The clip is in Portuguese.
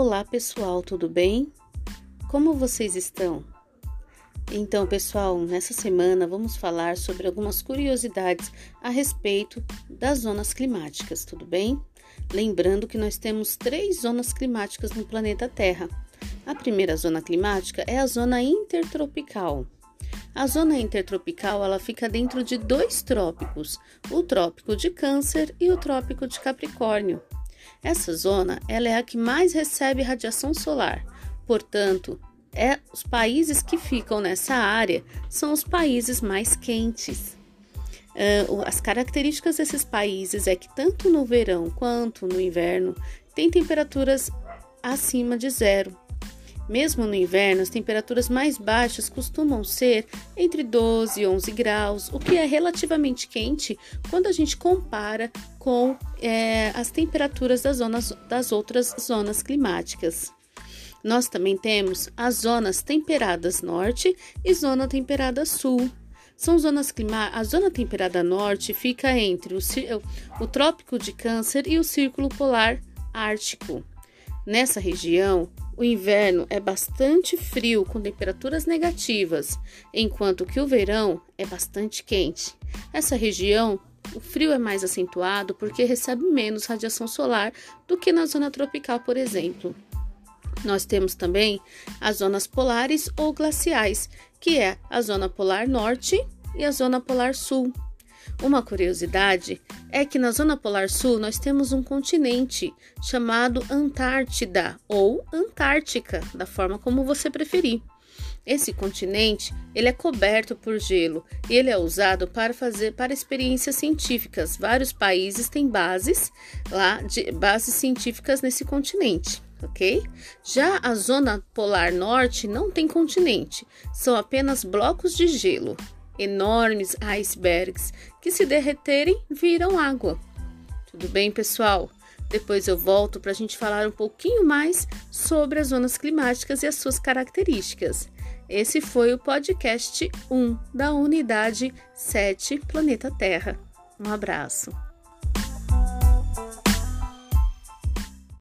Olá pessoal, tudo bem? Como vocês estão? Então, pessoal, nessa semana vamos falar sobre algumas curiosidades a respeito das zonas climáticas, tudo bem? Lembrando que nós temos três zonas climáticas no planeta Terra. A primeira zona climática é a zona intertropical. A zona intertropical ela fica dentro de dois trópicos, o trópico de Câncer e o trópico de Capricórnio. Essa zona ela é a que mais recebe radiação solar, portanto, é, os países que ficam nessa área são os países mais quentes. Uh, as características desses países é que tanto no verão quanto no inverno tem temperaturas acima de zero. Mesmo no inverno, as temperaturas mais baixas costumam ser entre 12 e 11 graus, o que é relativamente quente quando a gente compara com é, as temperaturas das, zonas, das outras zonas climáticas. Nós também temos as zonas temperadas norte e zona temperada sul. São zonas climáticas. A zona temperada norte fica entre o, o trópico de Câncer e o círculo polar ártico. Nessa região, o inverno é bastante frio, com temperaturas negativas, enquanto que o verão é bastante quente. Essa região, o frio é mais acentuado porque recebe menos radiação solar do que na zona tropical, por exemplo. Nós temos também as zonas polares ou glaciais, que é a zona polar norte e a zona polar sul. Uma curiosidade é que na Zona Polar Sul nós temos um continente chamado Antártida ou Antártica, da forma como você preferir. Esse continente ele é coberto por gelo e ele é usado para fazer para experiências científicas. Vários países têm bases lá de bases científicas nesse continente, ok? Já a zona polar norte não tem continente, são apenas blocos de gelo enormes icebergs que, se derreterem, viram água. Tudo bem, pessoal? Depois eu volto para a gente falar um pouquinho mais sobre as zonas climáticas e as suas características. Esse foi o podcast 1 da Unidade 7 Planeta Terra. Um abraço.